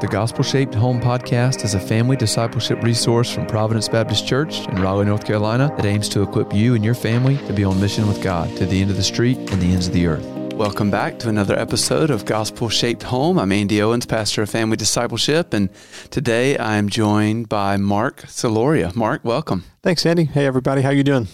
The Gospel Shaped Home podcast is a family discipleship resource from Providence Baptist Church in Raleigh, North Carolina that aims to equip you and your family to be on mission with God to the end of the street and the ends of the earth. Welcome back to another episode of Gospel Shaped Home. I'm Andy Owens, pastor of family discipleship, and today I am joined by Mark Soloria. Mark, welcome. Thanks, Andy. Hey, everybody. How you doing?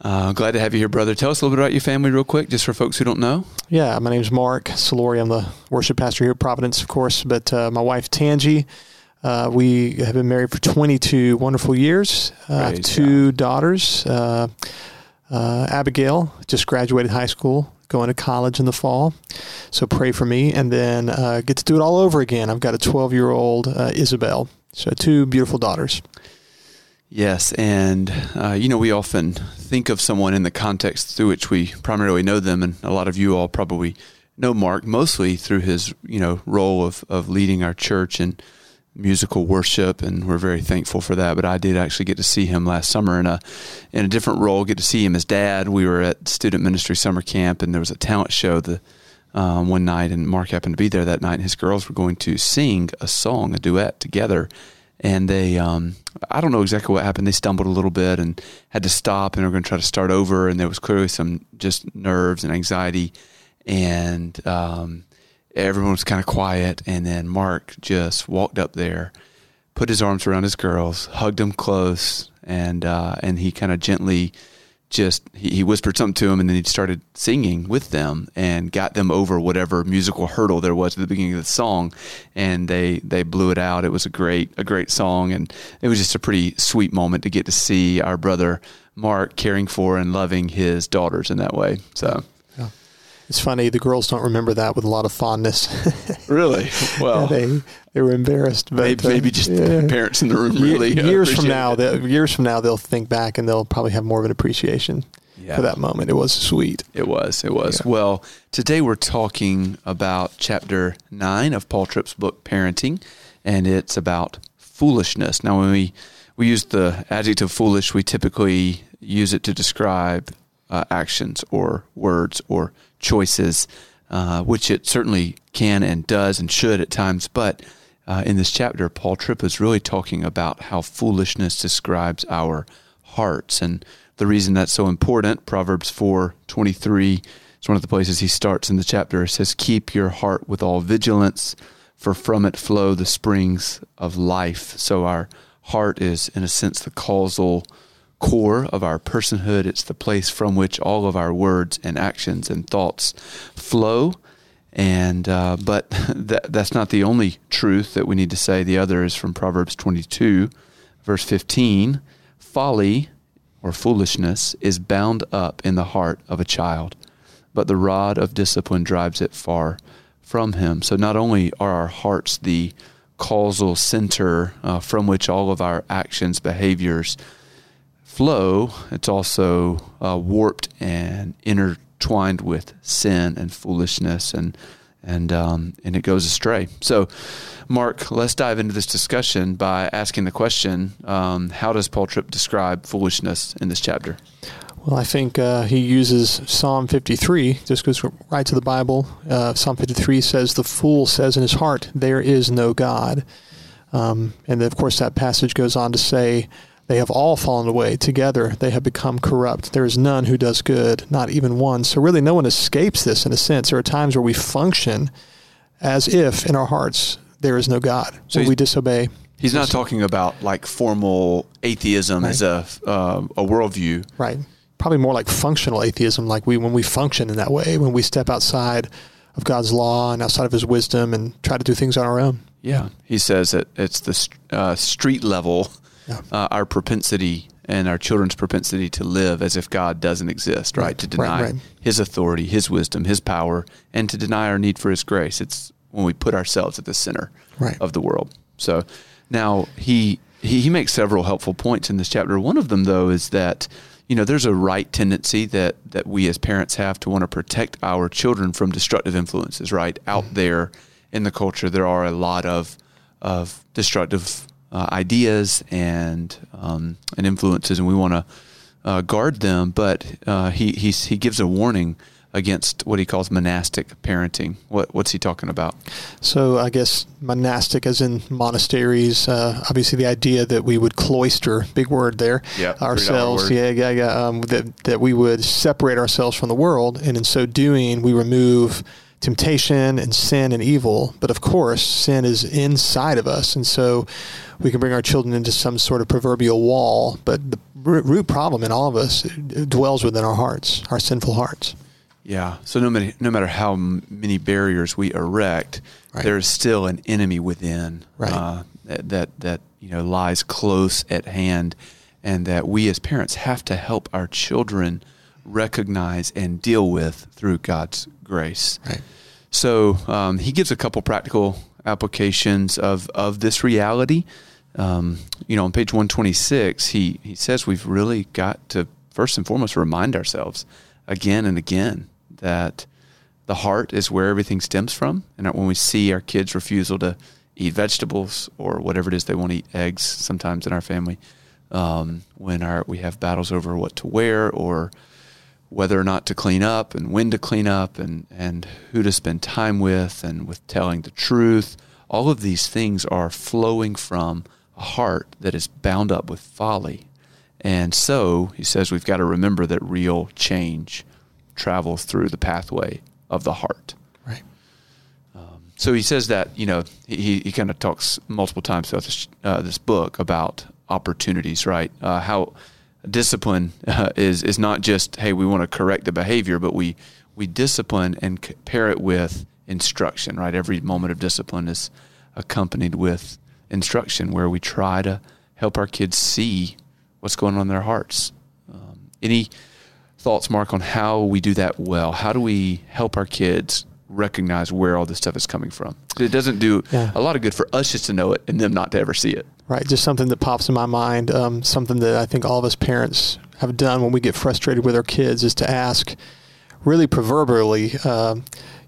Uh, glad to have you here, brother. Tell us a little bit about your family, real quick, just for folks who don't know. Yeah, my name is Mark Soloria. I'm the worship pastor here at Providence, of course. But uh, my wife, Tangi, uh, we have been married for 22 wonderful years. Uh, two God. daughters. Uh, uh, Abigail just graduated high school going to college in the fall. So pray for me. And then uh, get to do it all over again. I've got a 12 year old uh, Isabel. So two beautiful daughters. Yes. And, uh, you know, we often think of someone in the context through which we primarily know them. And a lot of you all probably know Mark mostly through his, you know, role of, of leading our church and musical worship, and we're very thankful for that. But I did actually get to see him last summer in a in a different role. Get to see him as dad. We were at student ministry summer camp, and there was a talent show the um, one night, and Mark happened to be there that night. And his girls were going to sing a song, a duet together, and they um, I don't know exactly what happened. They stumbled a little bit and had to stop, and were going to try to start over. And there was clearly some just nerves and anxiety, and um, everyone was kind of quiet, and then Mark just walked up there, put his arms around his girls, hugged them close, and uh, and he kind of gently just he, he, whispered something to him and then he started singing with them and got them over whatever musical hurdle there was at the beginning of the song, and they they blew it out. It was a great a great song, and it was just a pretty sweet moment to get to see our brother Mark caring for and loving his daughters in that way. So. It's funny the girls don't remember that with a lot of fondness. really? Well, they they were embarrassed. But maybe, uh, maybe just yeah. parents in the room really. years from now, years from now, they'll think back and they'll probably have more of an appreciation yeah. for that moment. It was sweet. It was. It was. Yeah. Well, today we're talking about chapter nine of Paul Tripp's book, Parenting, and it's about foolishness. Now, when we we use the adjective foolish, we typically use it to describe uh, actions or words or choices, uh, which it certainly can and does and should at times. But uh, in this chapter, Paul Tripp is really talking about how foolishness describes our hearts. And the reason that's so important, Proverbs 4 23, is one of the places he starts in the chapter. It says, Keep your heart with all vigilance, for from it flow the springs of life. So our heart is, in a sense, the causal core of our personhood. It's the place from which all of our words and actions and thoughts flow. And uh, but that, that's not the only truth that we need to say. The other is from Proverbs 22, verse 15. Folly or foolishness is bound up in the heart of a child, but the rod of discipline drives it far from him. So not only are our hearts the causal center uh, from which all of our actions, behaviors, flow, it's also uh, warped and intertwined with sin and foolishness, and and um, and it goes astray. So, Mark, let's dive into this discussion by asking the question: um, How does Paul Tripp describe foolishness in this chapter? Well, I think uh, he uses Psalm 53, just goes right to the Bible. Uh, Psalm 53 says, The fool says in his heart, There is no God. Um, and then, of course, that passage goes on to say, they have all fallen away. Together they have become corrupt. There is none who does good, not even one. So, really, no one escapes this in a sense. There are times where we function as if in our hearts there is no God. So we disobey. He's not talking about like formal atheism right. as a, uh, a worldview. Right. Probably more like functional atheism, like we when we function in that way, when we step outside of God's law and outside of His wisdom and try to do things on our own. Yeah, he says that it's the uh, street level yeah. uh, our propensity and our children's propensity to live as if God doesn't exist, right? right. To deny right, right. His authority, His wisdom, His power, and to deny our need for His grace. It's when we put ourselves at the center of the world. So now he, he he makes several helpful points in this chapter. One of them, though, is that you know there's a right tendency that that we as parents have to want to protect our children from destructive influences. Right out mm-hmm. there in the culture, there are a lot of of destructive uh, ideas and um, and influences, and we want to uh, guard them. But uh, he he he gives a warning against what he calls monastic parenting. What what's he talking about? So I guess monastic, as in monasteries. Uh, obviously, the idea that we would cloister, big word there, Yeah, ourselves. word. Yeah, yeah, yeah. Um, that that we would separate ourselves from the world, and in so doing, we remove temptation and sin and evil. But of course, sin is inside of us, and so we can bring our children into some sort of proverbial wall. But the root problem in all of us dwells within our hearts, our sinful hearts. Yeah. So no matter no matter how many barriers we erect, Right. there is still an enemy within Right. uh, that, that that you know lies close at hand, and that we as parents have to help our children recognize and deal with through God's grace. Right. So um, he gives a couple practical applications of, of this reality. Um, you know, on page 126, he, he says we've really got to first and foremost remind ourselves again and again that the heart is where everything stems from. And that when we see our kids' refusal to eat vegetables or whatever it is they want to eat, eggs sometimes in our family, um, when our, we have battles over what to wear or whether or not to clean up and when to clean up and, and who to spend time with and with telling the truth. All of these things are flowing from a heart that is bound up with folly. And so he says we've got to remember that real change travels through the pathway of the heart. Right. So he says that you know he, he kind of talks multiple times throughout this uh, this book about opportunities, right? Uh, how discipline uh, is is not just hey we want to correct the behavior, but we we discipline and c- pair it with instruction, right? Every moment of discipline is accompanied with instruction, where we try to help our kids see what's going on in their hearts. Um, any thoughts, Mark, on how we do that well? How do we help our kids recognize where all this stuff is coming from? It doesn't do Yeah. a lot of good for us just to know it and them not to ever see it. Right, just something that pops in my mind. Um, something that I think all of us parents have done when we get frustrated with our kids is to ask, really proverbially, um,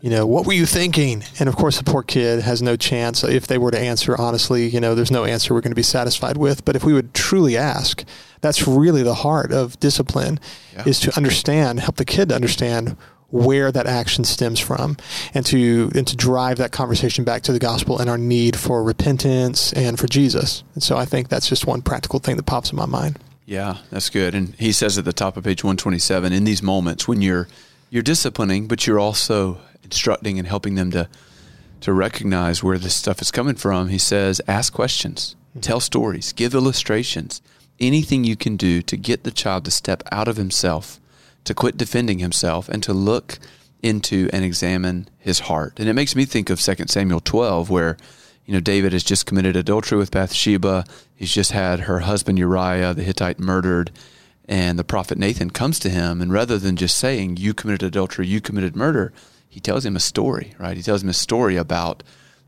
you know, what were you thinking? And of course, the poor kid has no chance. If they were to answer honestly, you know, there's no answer we're going to be satisfied with. But if we would truly ask, that's really the heart of discipline, Yeah. is to understand, help the kid to understand where that action stems from and to and to drive that conversation back to the gospel and our need for repentance and for Jesus. And so I think that's just one practical thing that pops in my mind. Yeah, that's good. And he says at the top of page 127, in these moments when you're you're disciplining, but you're also instructing and helping them to to recognize where this stuff is coming from, he says, ask questions, mm-hmm. tell stories, give illustrations, anything you can do to get the child to step out of himself, to quit defending himself, and to look into and examine his heart. And it makes me think of 2 Samuel 12, where you know David has just committed adultery with Bathsheba. He's just had her husband Uriah the Hittite murdered, and the prophet Nathan comes to him, and rather than just saying "You committed adultery, you committed murder," he tells him a story. Right? He tells him a story about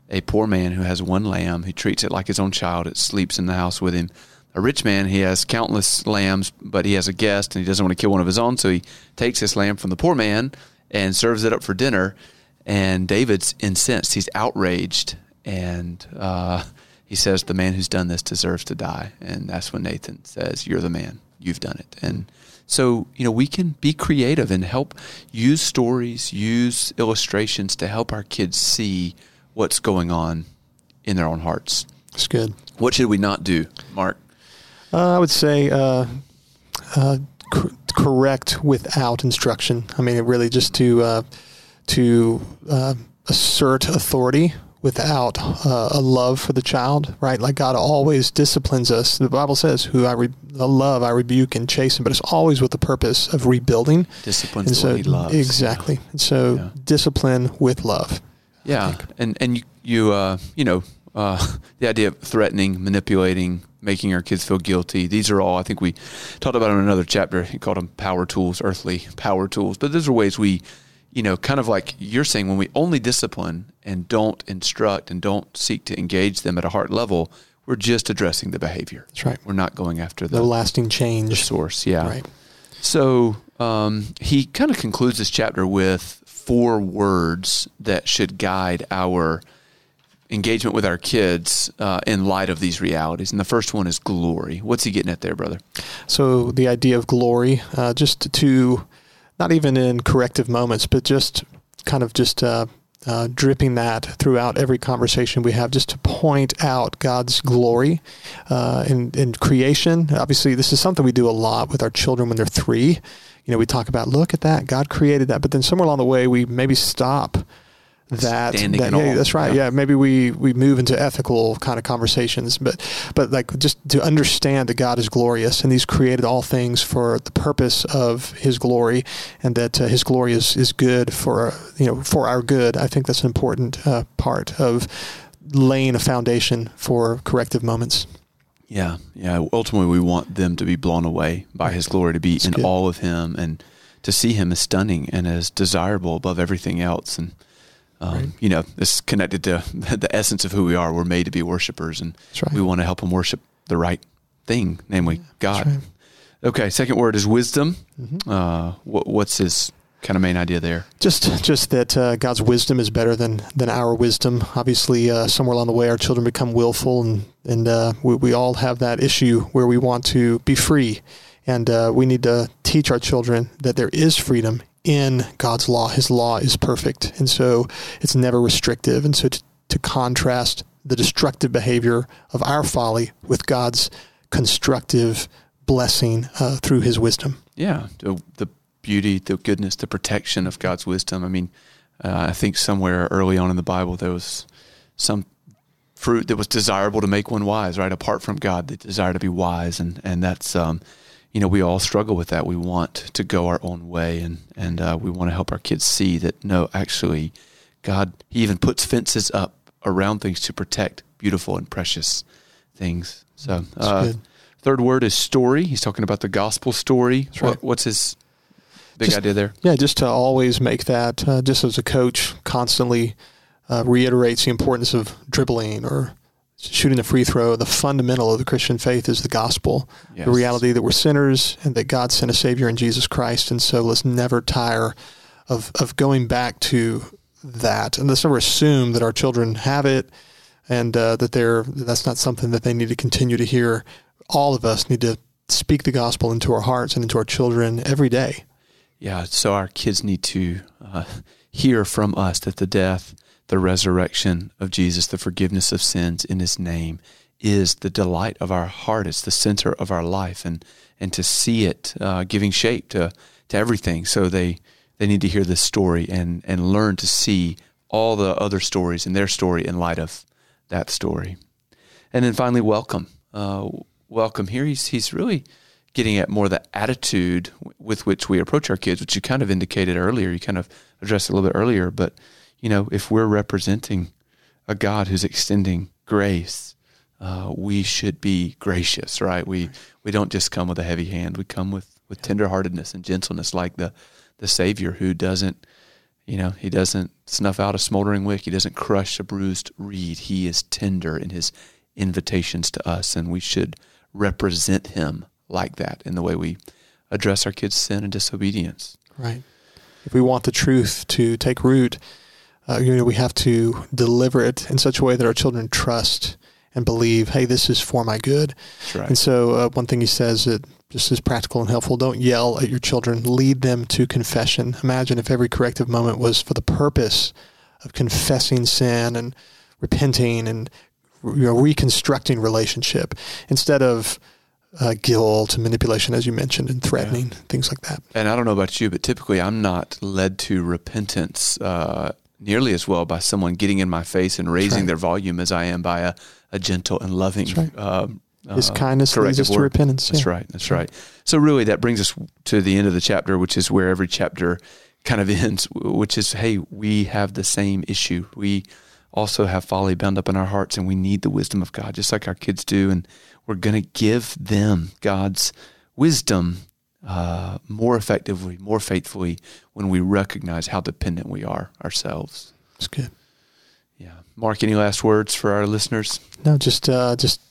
a poor man who has one lamb. who treats it like his own child. It sleeps in the house with him. A rich man, he has countless lambs, but he has a guest and he doesn't want to kill one of his own. So he takes this lamb from the poor man and serves it up for dinner. And David's incensed. He's outraged. And uh, he says, The man who's done this deserves to die. And that's when Nathan says, You're the man. You've done it. And so, you know, we can be creative and help use stories, use illustrations to help our kids see what's going on in their own hearts. It's good. What should we not do, Mark? Uh, I would say uh, uh, cor- correct without instruction. I mean, it really just to uh, to uh, assert authority without uh, a love for the child, right? Like God always disciplines us. The Bible says, "Who I re- love, I rebuke and chasten," but it's always with the purpose of rebuilding. The so, he loves. exactly. And so, Yeah. discipline with love. Yeah, and and you you uh, you know uh, the idea of threatening, manipulating, making our kids feel guilty. These are all I think we talked about in another chapter. He called them power tools, earthly power tools. But those are ways we, you know, kind of like you're saying when we only discipline and don't instruct and don't seek to engage them at a heart level, we're just addressing the behavior. That's right. We're not going after the, No lasting the change. source. Yeah. Right. So um, he kind of concludes this chapter with four words that should guide our engagement with our kids uh, in light of these realities. And the first one is glory. What's he getting at there, brother? So the idea of glory, uh, just to not even in corrective moments, but just kind of just uh, uh, dripping that throughout every conversation we have, just to point out God's glory uh, in, in creation. Obviously, this is something we do a lot with our children when they're three. You know, we talk about, look at that, God created that. But then somewhere along the way, we maybe stop that, that yeah, that's right Yeah. yeah. maybe we we move into ethical kind of conversations but but like just to understand that god is glorious and he's created all things for the purpose of his glory and that uh, his glory is is good for you know for our good i think that's an important uh, part of laying a foundation for corrective moments Yeah, yeah. Ultimately, we want them to be blown away by His glory, to be That's in good. awe of Him, and to see Him as stunning and as desirable above everything else. And um, Right. you know, this is connected to the essence of who we are. We're made to be worshipers, and right we want to help them worship the right thing, namely God. Right. Okay. Second word is wisdom. Mhm. Uh, what, what's his kind of main idea there? Just, just that uh, God's wisdom is better than than our wisdom. Obviously, uh, somewhere along the way, our children become willful, and and uh, we we all have that issue where we want to be free, and uh, we need to teach our children that there is freedom in God's law. His law is perfect, and so it's never restrictive. And so to, to contrast the destructive behavior of our folly with God's constructive blessing uh, through His wisdom. Yeah, the, beauty, the goodness, the protection of God's wisdom. I mean, uh, I think somewhere early on in the Bible there was some fruit that was desirable to make one wise, right? Apart from God, the desire to be wise, and and that's um, you know, we all struggle with that. We want to go our own way, and and uh, we want to help our kids see that no, actually, God, He even puts fences up around things to protect beautiful and precious things. So, uh, third word is story. He's talking about the gospel story. That's right. What, what's his big Just- idea there? Yeah, just to always make that, uh, just as a coach, constantly uh, reiterates the importance of dribbling or shooting a free throw. The fundamental of the Christian faith is the gospel, Yes. the reality that we're sinners and that God sent a Savior in Jesus Christ. And so let's never tire of, of going back to that. And let's never assume that our children have it and uh, that they're that's not something that they need to continue to hear. All of us need to speak the gospel into our hearts and into our children every day. Yeah, so our kids need to uh, hear from us that the death, the resurrection of Jesus, the forgiveness of sins in His name is the delight of our heart. It's the center of our life, and and to see it uh, giving shape to to everything. So they they need to hear this story and and learn to see all the other stories and their story in light of that story. And then finally, welcome. Uh, welcome here. He's he's really getting at more the attitude with which we approach our kids, which you kind of indicated earlier. You kind of addressed a little bit earlier, but you know, if we're representing a God who's extending grace, uh, we should be gracious, right? We we don't just come with a heavy hand. We come with with tenderheartedness and gentleness, like the the Savior who doesn't, you know, he doesn't snuff out a smoldering wick. He doesn't crush a bruised reed. He is tender in his invitations to us, and we should represent him like that in the way we address our kids' sin and disobedience. Right. If we want the truth to take root, uh, you know, we have to deliver it in such a way that our children trust and believe, hey, this is for my good. That's right. And so, uh, one thing he says that just is practical and helpful don't yell at your children, lead them to confession. Imagine if every corrective moment was for the purpose of confessing sin and repenting and you know, reconstructing relationship instead of uh, guilt and manipulation, as you mentioned, and threatening, things like that. And I don't know about you, but typically I'm not led to repentance uh, nearly as well by someone getting in my face and raising right. their volume as I am by a, a gentle and loving. Right. His uh, kindness leads us to repentance. That's yeah. right. That's right. So really, that brings us to the end of the chapter, which is where every chapter kind of ends. Which is, hey, we have the same issue. We also have folly bound up in our hearts, and we need the wisdom of God, just like our kids do. And we're going to give them God's wisdom uh, more effectively, more faithfully, when we recognize how dependent we are ourselves. It's good. Yeah. Mark, any last words for our listeners? No, just uh, just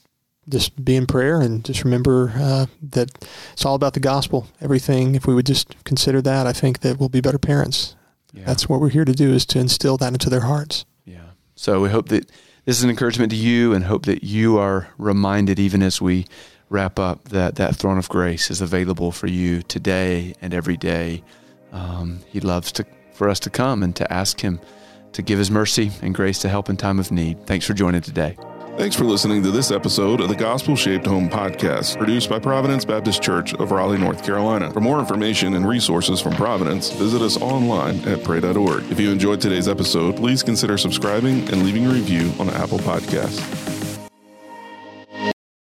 just be in prayer and just remember uh, that it's all about the gospel. Everything. If we would just consider that, I think that we'll be better parents. Yeah. That's what we're here to do: is to instill that into their hearts. Yeah. So we hope that this is an encouragement to you and hope that you are reminded, even as we wrap up, that that throne of grace is available for you today and every day um, He loves to for us to come and to ask Him to give His mercy and grace to help in time of need. Thanks for joining today. Thanks for listening to this episode of the Gospel Shaped Home podcast, produced by Providence Baptist Church of Raleigh, North Carolina. For more information and resources from Providence, visit us online at pray.org. If you enjoyed today's episode, please consider subscribing and leaving a review on Apple Podcasts.